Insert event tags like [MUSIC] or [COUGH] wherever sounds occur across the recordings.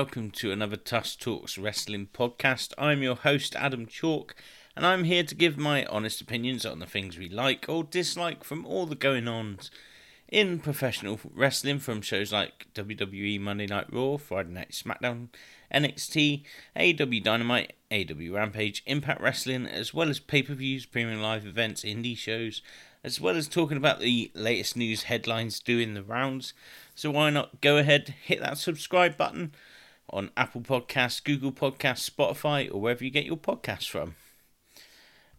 Welcome to another Tuss Talks Wrestling podcast. I'm your host Adam Chalk and I'm here to give my honest opinions on the things we like or dislike from all the going ons in professional wrestling from shows like WWE Monday Night Raw, Friday Night SmackDown, NXT, AEW Dynamite, AEW Rampage, Impact Wrestling, as well as pay-per-views, premium live events, indie shows, as well as talking about the latest news headlines doing the rounds. So why not go ahead, hit that subscribe button on Apple Podcasts, Google Podcasts, Spotify, or wherever you get your podcasts from.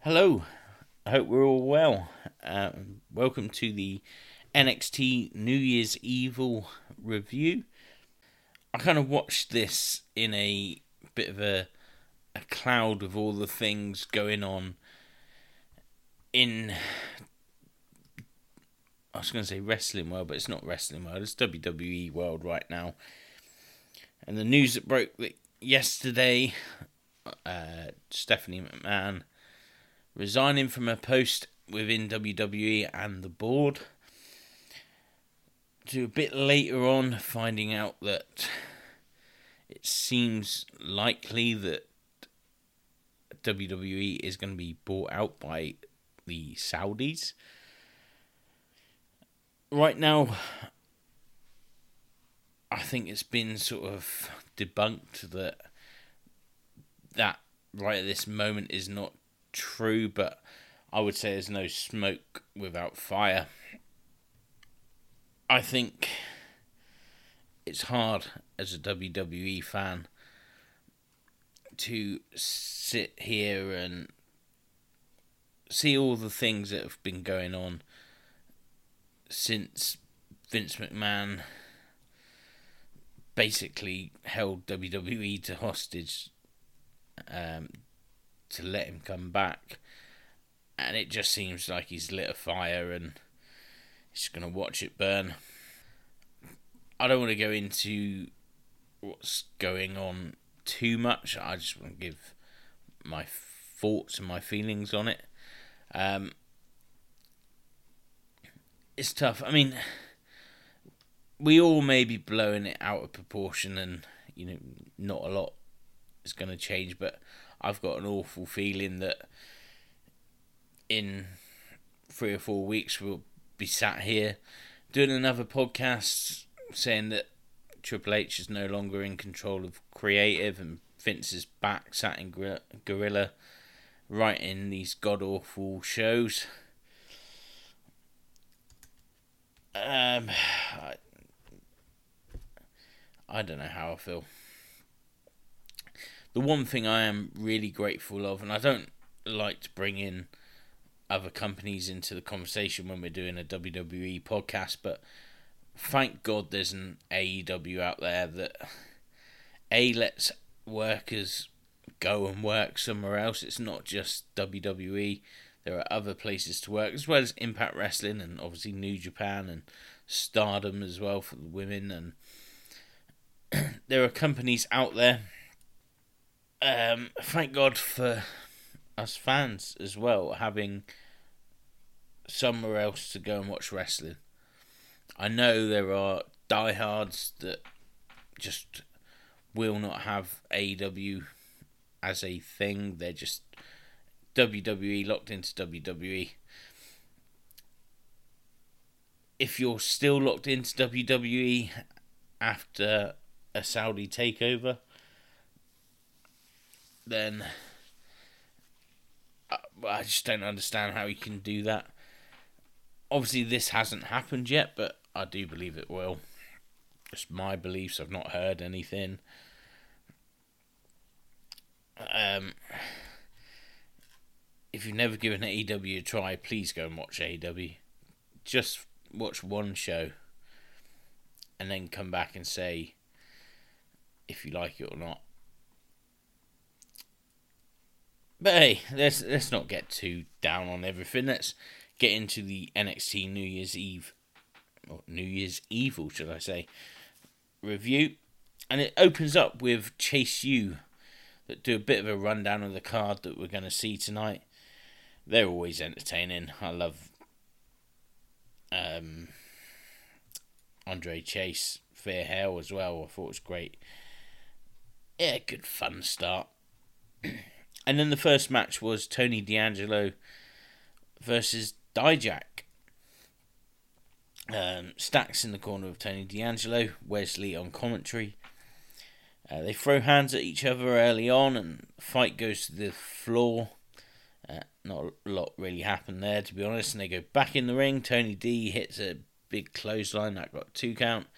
Hello, I hope we're all well. Um, welcome to the NXT New Year's Evil review. I kind of watched this in a bit of a a cloud of all the things going on in I was going to say wrestling world, but it's not wrestling world. It's WWE world right now. And the news that broke that yesterday, uh, Stephanie McMahon resigning from her post within WWE and the board. To a bit later on, finding out that it seems likely that WWE is going to be bought out by the Saudis right now, I think it's been sort of debunked that that right at this moment is not true, but I would say there's no smoke without fire. I think it's hard as a WWE fan to sit here and see all the things that have been going on since Vince McMahon basically held WWE to hostage um, to let him come back. And it just seems like he's lit a fire and he's going to watch it burn. I don't want to go into what's going on too much. I just want to give my thoughts and my feelings on it. Um, it's tough. I mean, we all may be blowing it out of proportion, and you know, not a lot is going to change. But I've got an awful feeling that in three or four weeks we'll be sat here doing another podcast saying that Triple H is no longer in control of creative, and Vince is back, sat in Gorilla, writing these god awful shows. Um, I, I don't know how I feel. The one thing I am really grateful of, and I don't like to bring in other companies into the conversation when we're doing a WWE podcast, but thank God there's an AEW out there that A lets workers go and work somewhere else. It's not just WWE. There are other places to work, as well as Impact Wrestling and obviously New Japan and Stardom as well for the women. And [CLEARS THROAT] there are companies out there. Um, thank God for us fans as well having somewhere else to go and watch wrestling. I know there are diehards that just will not have AEW as a thing. They're just WWE locked into WWE. If you're still locked into WWE after a Saudi takeover, then I just don't understand how you can do that. Obviously, this hasn't happened yet, but I do believe it will. Just my beliefs. I've not heard anything. Um, if you've never given AEW a try, please go and watch AEW. Just watch one show and then come back and say if you like it or not. But hey, let's let's not get too down on everything. Let's get into the NXT New Year's Eve or New Year's Evil, should I say, review. And it opens up with Chase U that do a bit of a rundown of the card that we're going to see tonight they're always entertaining. I love um, Andre Chase fair as well. I thought it was great. Yeah, good fun start. [CLEARS THROAT] and then the first match was Tony D'Angelo versus Dijak. Um, Stacks in the corner of Tony D'Angelo, Wes Lee on commentary. Uh, they throw hands at each other early on, and fight goes to the floor. Uh, not a lot really happened there, to be honest. And they go back in the ring. Tony D hits a big clothesline that got two count.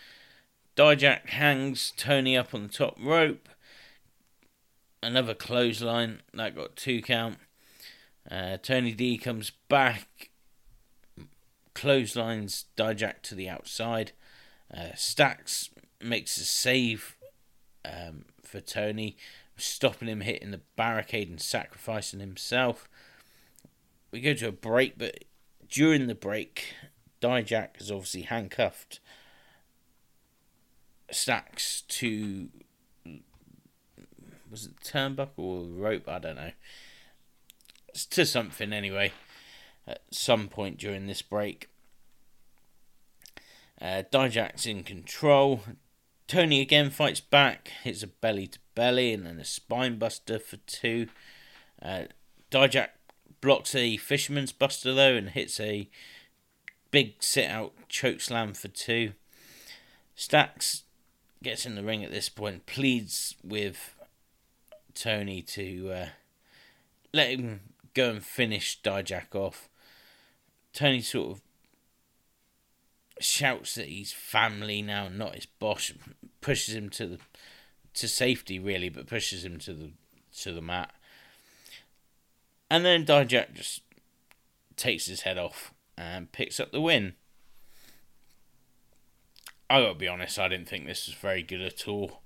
Dijak hangs Tony up on the top rope. Another clothesline that got two count. Uh, Tony D comes back, clotheslines Dijak to the outside. Uh, Stacks makes a save um, for Tony, stopping him hitting the barricade and sacrificing himself. We go to a break, but during the break, Dijak is obviously handcuffed Stacks to was it turnbuckle or rope? I don't know. It's to something anyway. At some point during this break, uh, Dijak's in control. Tony again fights back, hits a belly to belly, and then a spine buster for two. Uh, Dijak blocks a fisherman's buster though and hits a big sit out choke slam for two. Stacks gets in the ring at this point, pleads with Tony to uh, let him go and finish Dijak off. Tony sort of shouts that he's family now, not his boss. Pushes him to the to safety really, but pushes him to the to the mat. And then Dijak just takes his head off and picks up the win. I gotta be honest, I didn't think this was very good at all.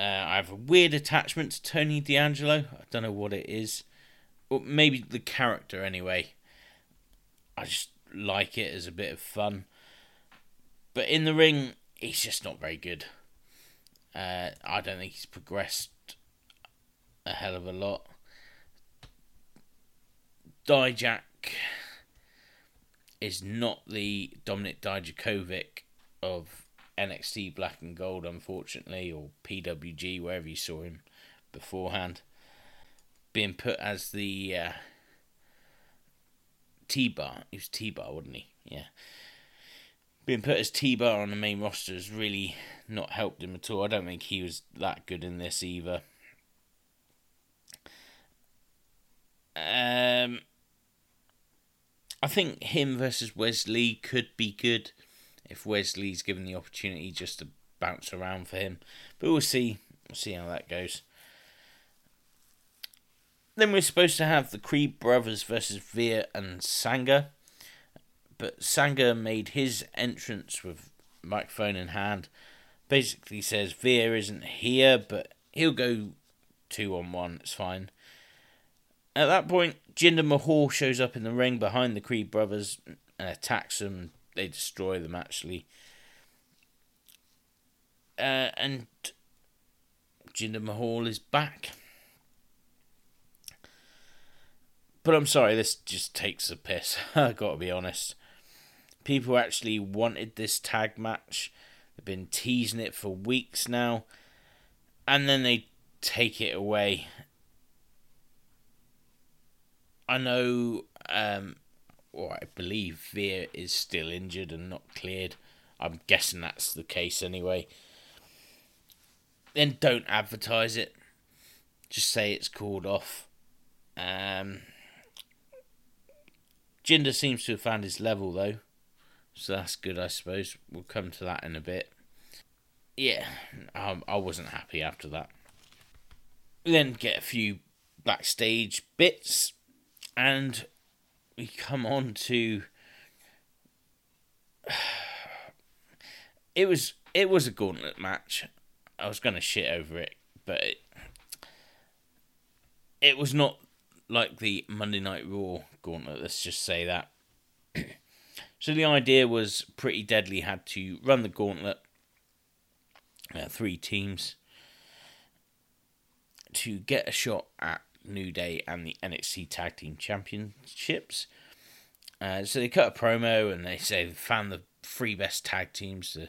Uh, I have a weird attachment to Tony D'Angelo. I don't know what it is. Or maybe the character anyway. I just like it as a bit of fun. But in the ring, he's just not very good. Uh, I don't think he's progressed a hell of a lot. Dijak is not the Dominik Dijakovic of NXT Black and Gold, unfortunately, or PWG, wherever you saw him beforehand. Being put as the uh, T bar. He was T bar, wasn't he? Yeah being put as T Bar on the main roster has really not helped him at all. I don't think he was that good in this either. Um, I think him versus Wes Lee could be good if Wes Lee's given the opportunity just to bounce around for him. But we'll see. We'll see how that goes. Then we're supposed to have the Creed brothers versus Veer and Sanga but Sanga made his entrance with microphone in hand. Basically says Veer isn't here, but he'll go two on one. It's fine. At that point, Jinder Mahal shows up in the ring behind the Creed brothers and attacks them. They destroy them actually. Uh, and Jinder Mahal is back. But I'm sorry, this just takes a piss. [LAUGHS] I gotta be honest people actually wanted this tag match. They've been teasing it for weeks now. And then they take it away. I know, um, or I believe Veer is still injured and not cleared. I'm guessing that's the case anyway. Then don't advertise it. Just say it's called off. Um, Jinder seems to have found his level though. So that's good, I suppose. We'll come to that in a bit. Yeah, I, I wasn't happy after that. Then get a few backstage bits, and we come on to. [SIGHS] It was it was a gauntlet match. I was gonna shit over it, but it, it was not like the Monday Night Raw gauntlet. Let's just say that. [CLEARS THROAT] So the idea was pretty deadly had to run the gauntlet, uh, three teams, to get a shot at New Day and the NXT Tag Team Championships. Uh, so they cut a promo and they say they found the three best tag teams to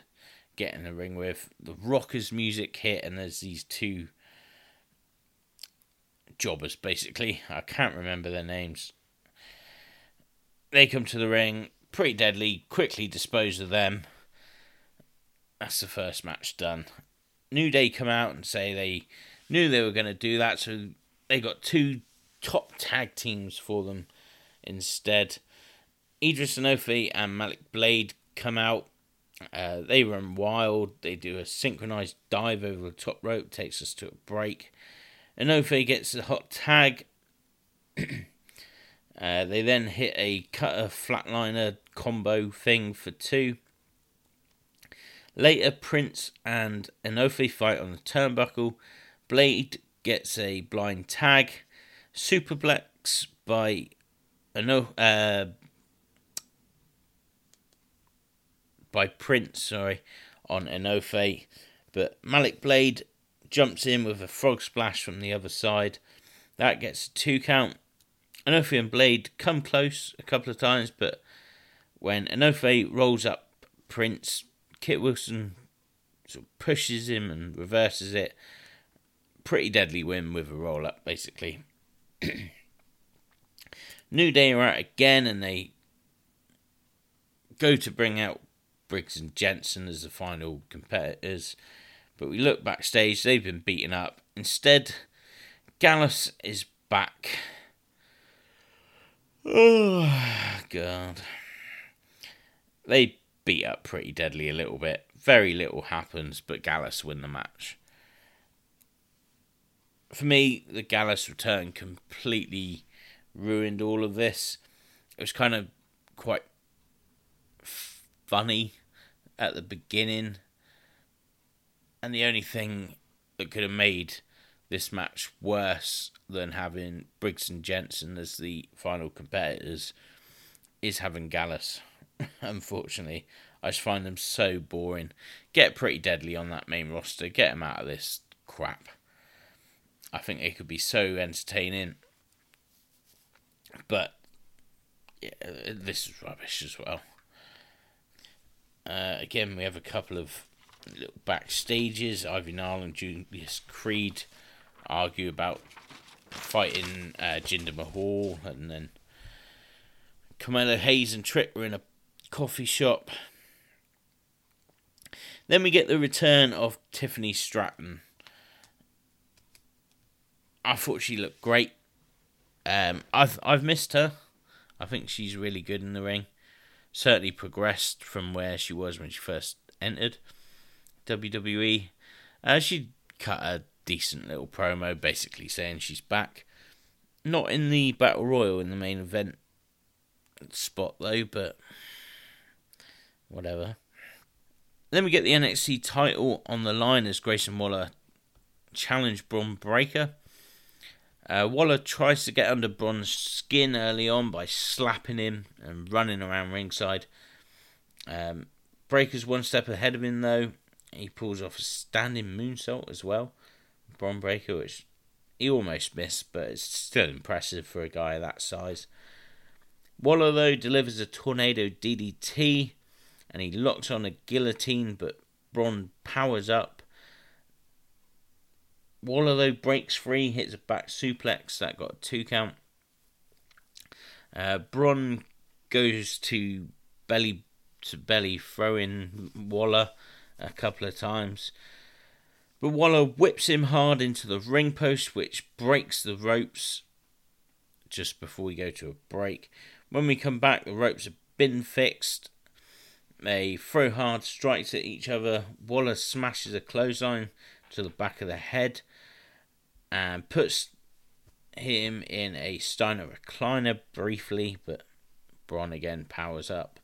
get in the ring with. The Rockers music hit, and there's these two jobbers basically. I can't remember their names. They come to the ring, pretty deadly, quickly dispose of them. That's the first match done. New Day come out and say they knew they were going to do that, so they got two top tag teams for them instead. Idris Enofe and Malik Blade come out. Uh, they run wild. They do a synchronized dive over the top rope, takes us to a break. Enofe gets a hot tag. [CLEARS THROAT] uh, they then hit a cutter flatliner combo thing for two. Later, Prince and Enofe fight on the turnbuckle. Blade gets a blind tag. Superplex by Eno- uh, by Prince, sorry, on Enofe. But Malik Blade jumps in with a frog splash from the other side. That gets a two count. Enofe and Blade come close a couple of times, but when Enofe rolls up Prince, Kit Wilson sort of pushes him and reverses it. Pretty deadly win with a roll up, basically. [CLEARS THROAT] New Day are out again and they go to bring out Briggs and Jensen as the final competitors. But we look backstage, they've been beaten up. Instead, Gallus is back. Oh, [SIGHS] God. They beat up pretty deadly a little bit. Very little happens, but Gallus win the match. For me, the Gallus return completely ruined all of this. It was kind of quite funny at the beginning and the only thing that could have made this match worse than having Briggs and Jensen as the final competitors is having Gallus. [LAUGHS] Unfortunately, I just find them so boring. Get pretty deadly on that main roster. Get them out of this crap. I think it could be so entertaining. But yeah, this is rubbish as well. Uh, again, we have a couple of little backstages. Ivy Nile and Julius Creed argue about fighting uh, Jinder Mahal, and then Carmelo Hayes and Trick were in a coffee shop. Then we get the return of Tiffany Stratton. I thought she looked great. Um, I've I've missed her. I think she's really good in the ring. Certainly progressed from where she was when she first entered. WWE. Uh, she cut a decent little promo, basically saying she's back. Not in the Battle Royal in the main event spot though, but whatever. Then we get the NXT title on the line as Grayson Waller challenged Bron Breakker. Uh, Waller tries to get under Bron's skin early on by slapping him and running around ringside. Um, Breakker's one step ahead of him though, he pulls off a standing moonsault as well. Bron Breakker, which he almost missed, but it's still impressive for a guy that size. Waller, though, delivers a tornado DDT and he locks on a guillotine, but Bron powers up. Though, breaks free, hits a back suplex that got a two count. Uh, Bron goes to belly to belly, throwing Waller a couple of times. But Waller whips him hard into the ring post, which breaks the ropes just before we go to a break. When we come back, the ropes have been fixed. They throw hard strikes at each other. Waller smashes a clothesline to the back of the head and puts him in a Steiner recliner briefly, but Bron again powers up.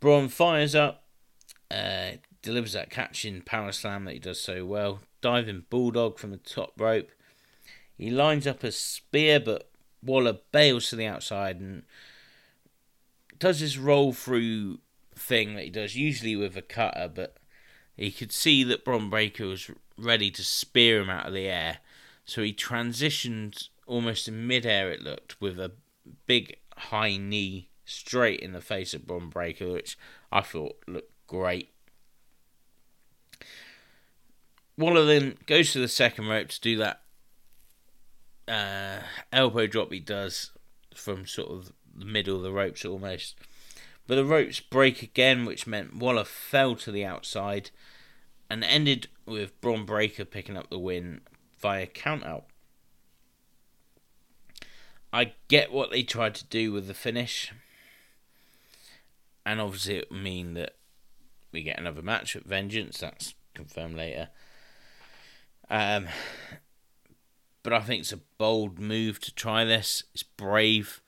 Bron fires up, uh, delivers that catching power slam that he does so well. Diving bulldog from the top rope. He lines up a spear, but Waller bails to the outside and does his roll through thing that he does, usually with a cutter, but he could see that Bron Breakker was ready to spear him out of the air. So he transitioned almost in midair, it looked, with a big high knee straight in the face of Bron Breakker, which I thought looked great. Waller then goes to the second rope to do that uh, elbow drop he does from sort of the middle of the ropes almost. But the ropes break again, which meant Waller fell to the outside and ended with Bron Breakker picking up the win via countout. I get what they tried to do with the finish, and obviously it mean that we get another match at Vengeance. That's confirmed later. Um, but I think it's a bold move to try this. It's brave.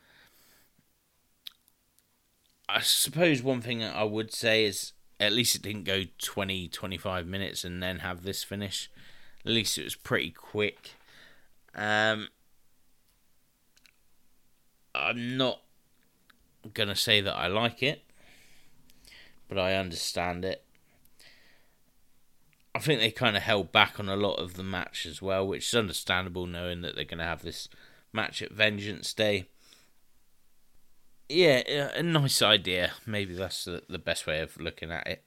I suppose one thing I would say is at least it didn't go 20, 25 minutes and then have this finish. At least it was pretty quick. Um, I'm not to say that I like it, but I understand it. I think they kind of held back on a lot of the match as well, which is understandable knowing that they're going to have this match at Vengeance Day. Yeah, a nice idea. Maybe that's the, the best way of looking at it.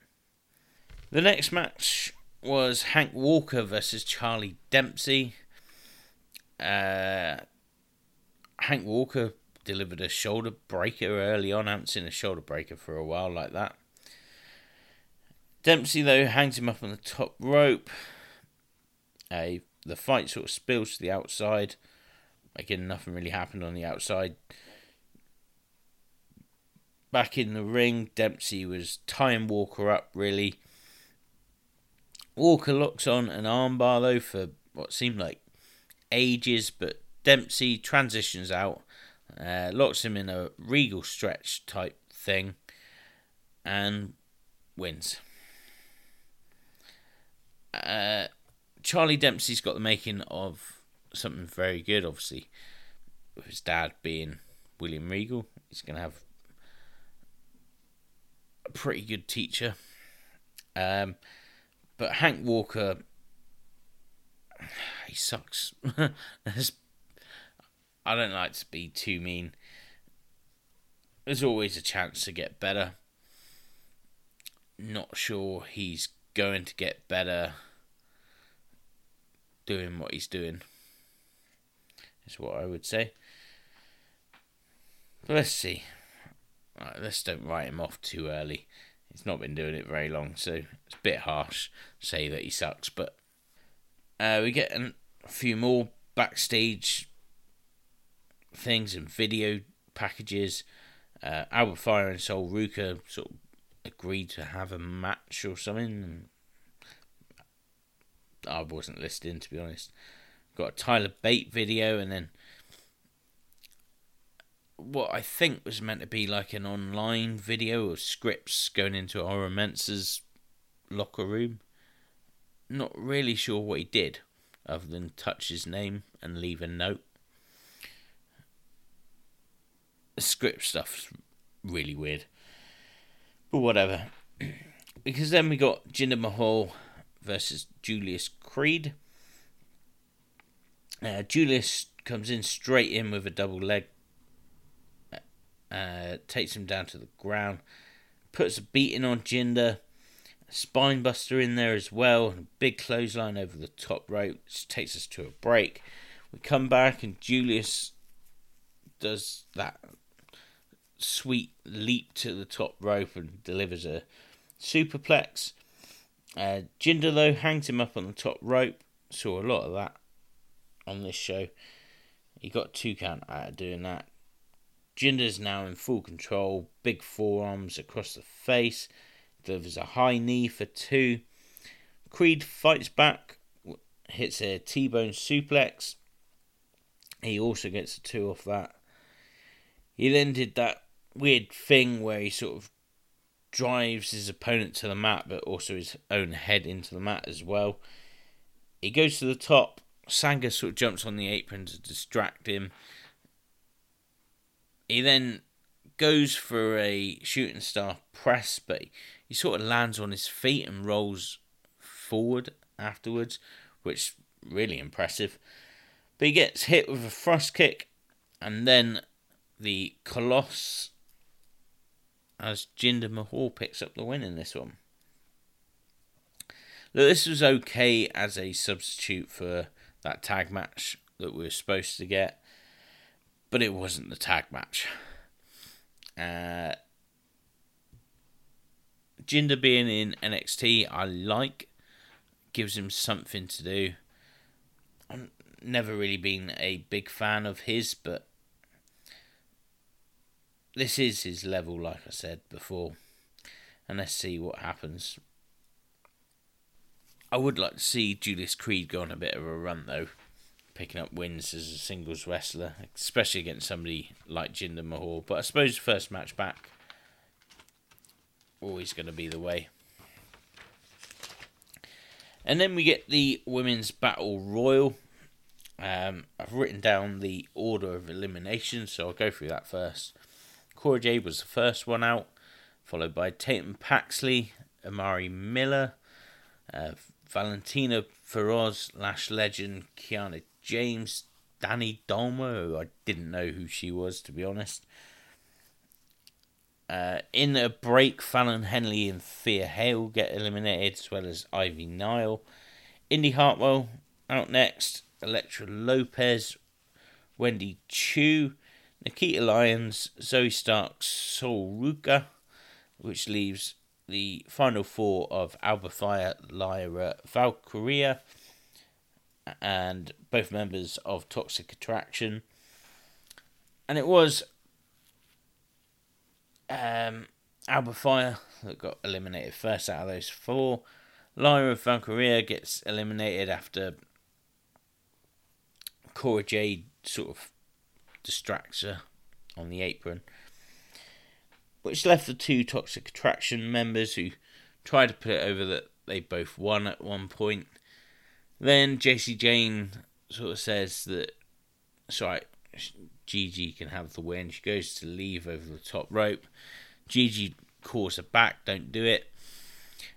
The next match was Hank Walker versus Charlie Dempsey. Uh, Hank Walker delivered a shoulder breaker early on. I haven't seen a shoulder breaker for a while like that. Dempsey, though, hangs him up on the top rope. Uh, the fight sort of spills to the outside. Again, nothing really happened on the outside. Back in the ring, Dempsey was tying Walker up, really. Walker locks on an armbar, though, for what seemed like ages, but Dempsey transitions out, uh, locks him in a regal stretch type thing, and wins. Uh, Charlie Dempsey's got the making of something very good, obviously. With his dad being William Regal, he's going to have a pretty good teacher. Um, but Hank Walker, he sucks. [LAUGHS] I don't like to be too mean. There's always a chance to get better. Not sure he's going to get better doing what he's doing. Is what I would say. But let's see. Right, let's don't write him off too early. He's not been doing it very long, so it's a bit harsh to say that he sucks. But uh, we get a few more backstage things and video packages. Uh, Alba Fyre and Sol Ruka sort of agreed to have a match or something. I wasn't listening to be honest. Got a Tyler Bate video and then what I think was meant to be like an online video of scripts going into Oro Mensah's locker room. Not really sure what he did, other than touch his name and leave a note. The script stuff's really weird. But whatever. [CLEARS THROAT] because then we got Jinder Mahal versus Julius Creed. Uh, Julius comes in straight in with a double leg, uh, takes him down to the ground, puts a beating on Jinder, spinebuster in there as well, big clothesline over the top rope, takes us to a break. We come back and Julius does that sweet leap to the top rope and delivers a superplex. Uh, Jinder, though, hangs him up on the top rope. Saw a lot of that on this show. He got two count out of doing that. Jinder's now in full control. Big forearms across the face. Delivers a high knee for two. Creed fights back. Hits a T-bone suplex. He also gets a two off that. He then did that weird thing where he sort of drives his opponent to the mat, but also his own head into the mat as well. He goes to the top. Sanga sort of jumps on the apron to distract him. He then goes for a shooting star press, but he sort of lands on his feet and rolls forward afterwards, which is really impressive. But he gets hit with a thrust kick, and then the Khallas as Jinder Mahal picks up the win in this one. Look, this was okay as a substitute for that tag match that we were supposed to get, but it wasn't the tag match. Uh, Jinder being in NXT, I like, gives him something to do. I'm never really been a big fan of his, but this is his level, like I said before. And let's see what happens. I would like to see Julius Creed go on a bit of a run, though, picking up wins as a singles wrestler, especially against somebody like Jinder Mahal. But I suppose the first match back, always going to be the way. And then we get the Women's Battle Royal. Um, I've written down the order of elimination, so I'll go through that first. Cora Jade was the first one out, followed by Tatum Paxley, Amari Miller, uh, Valentina Feroz, Lash Legend, Kiana James, Danny Dolmer, who I didn't know who she was to be honest. Uh, in a break, Fallon Henley and Thea Hale get eliminated, as well as Ivy Nile. Indy Hartwell out next. Elektra Lopez, Wendy Choo, Nikita Lyons, Zoey Starks, Sol Ruka, which leaves the final four of Alba Fyre, Lyra Valkyria, and both members of Toxic Attraction. And it was um, Alba Fyre that got eliminated first out of those four. Lyra Valkyria gets eliminated after Cora Jade sort of distracts her on the apron. Which left the two Toxic Attraction members who tried to put it over that they both won at one point. Then Jacy Jane sort of says that, sorry, Gigi can have the win. She goes to leave over the top rope. Gigi calls her back, don't do it.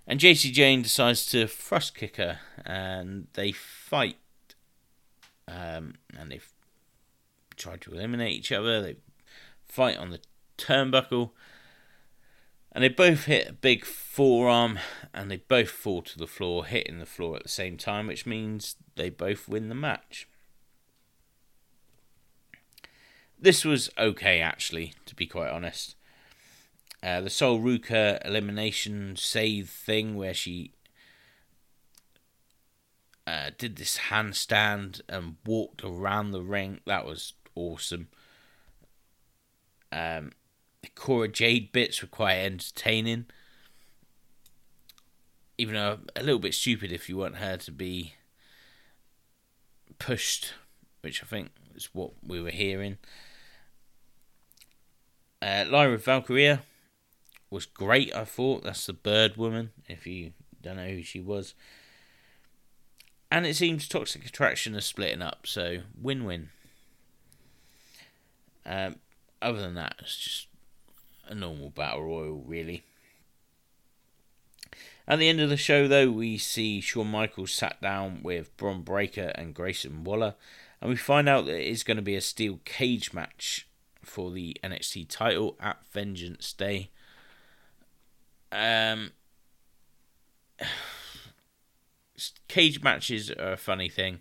And Jacy Jane decides to thrust kick her, and they fight. Um, and they've tried to eliminate each other. They fight on the turnbuckle. And they both hit a big forearm and they both fall to the floor, hitting the floor at the same time, which means they both win the match. This was okay, actually, to be quite honest. Uh, the Sol Ruka elimination save thing where she uh, did this handstand and walked around the ring, that was awesome. Um, Cora Jade bits were quite entertaining. Even though a little bit stupid if you want her to be pushed, which I think is what we were hearing. Uh, Lyra Valkyria was great, I thought. That's the bird woman, if you don't know who she was. And it seems Toxic Attraction are splitting up, so win win. Um, other than that, it's just a normal battle royal, really. At the end of the show, though, we see Shawn Michaels sat down with Bron Breakker and Grayson Waller, and we find out that it is going to be a steel cage match for the NXT title at Vengeance Day. Um, [SIGHS] cage matches are a funny thing.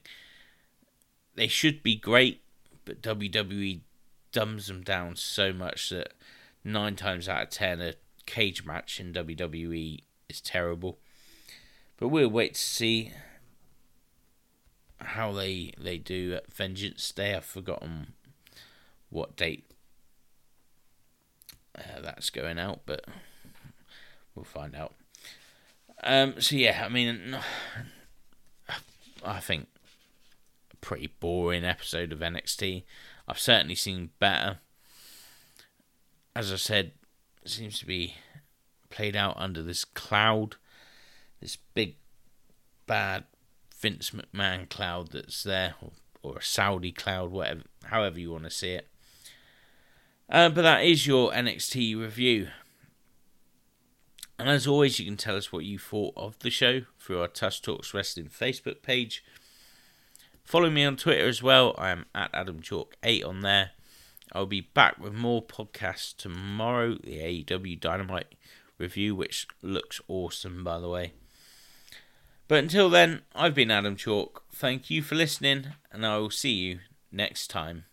They should be great, but WWE dumbs them down so much that nine times out of ten a cage match in WWE is terrible. But we'll wait to see how they they do at Vengeance Day. I've forgotten what date uh, that's going out, but we'll find out. Um, so yeah, I mean, I think a pretty boring episode of NXT. I've certainly seen better. As I said, seems to be played out under this cloud, this big bad Vince McMahon cloud that's there, or, or a Saudi cloud, whatever, however you want to see it. Uh, but that is your NXT review. And as always, you can tell us what you thought of the show through our Tuss Talks Wrestling Facebook page. Follow me on Twitter as well. I am at Adam Chalk 8 on there. I'll be back with more podcasts tomorrow. The AEW Dynamite review, which looks awesome, by the way. But until then, I've been Adam Chalk. Thank you for listening, and I will see you next time.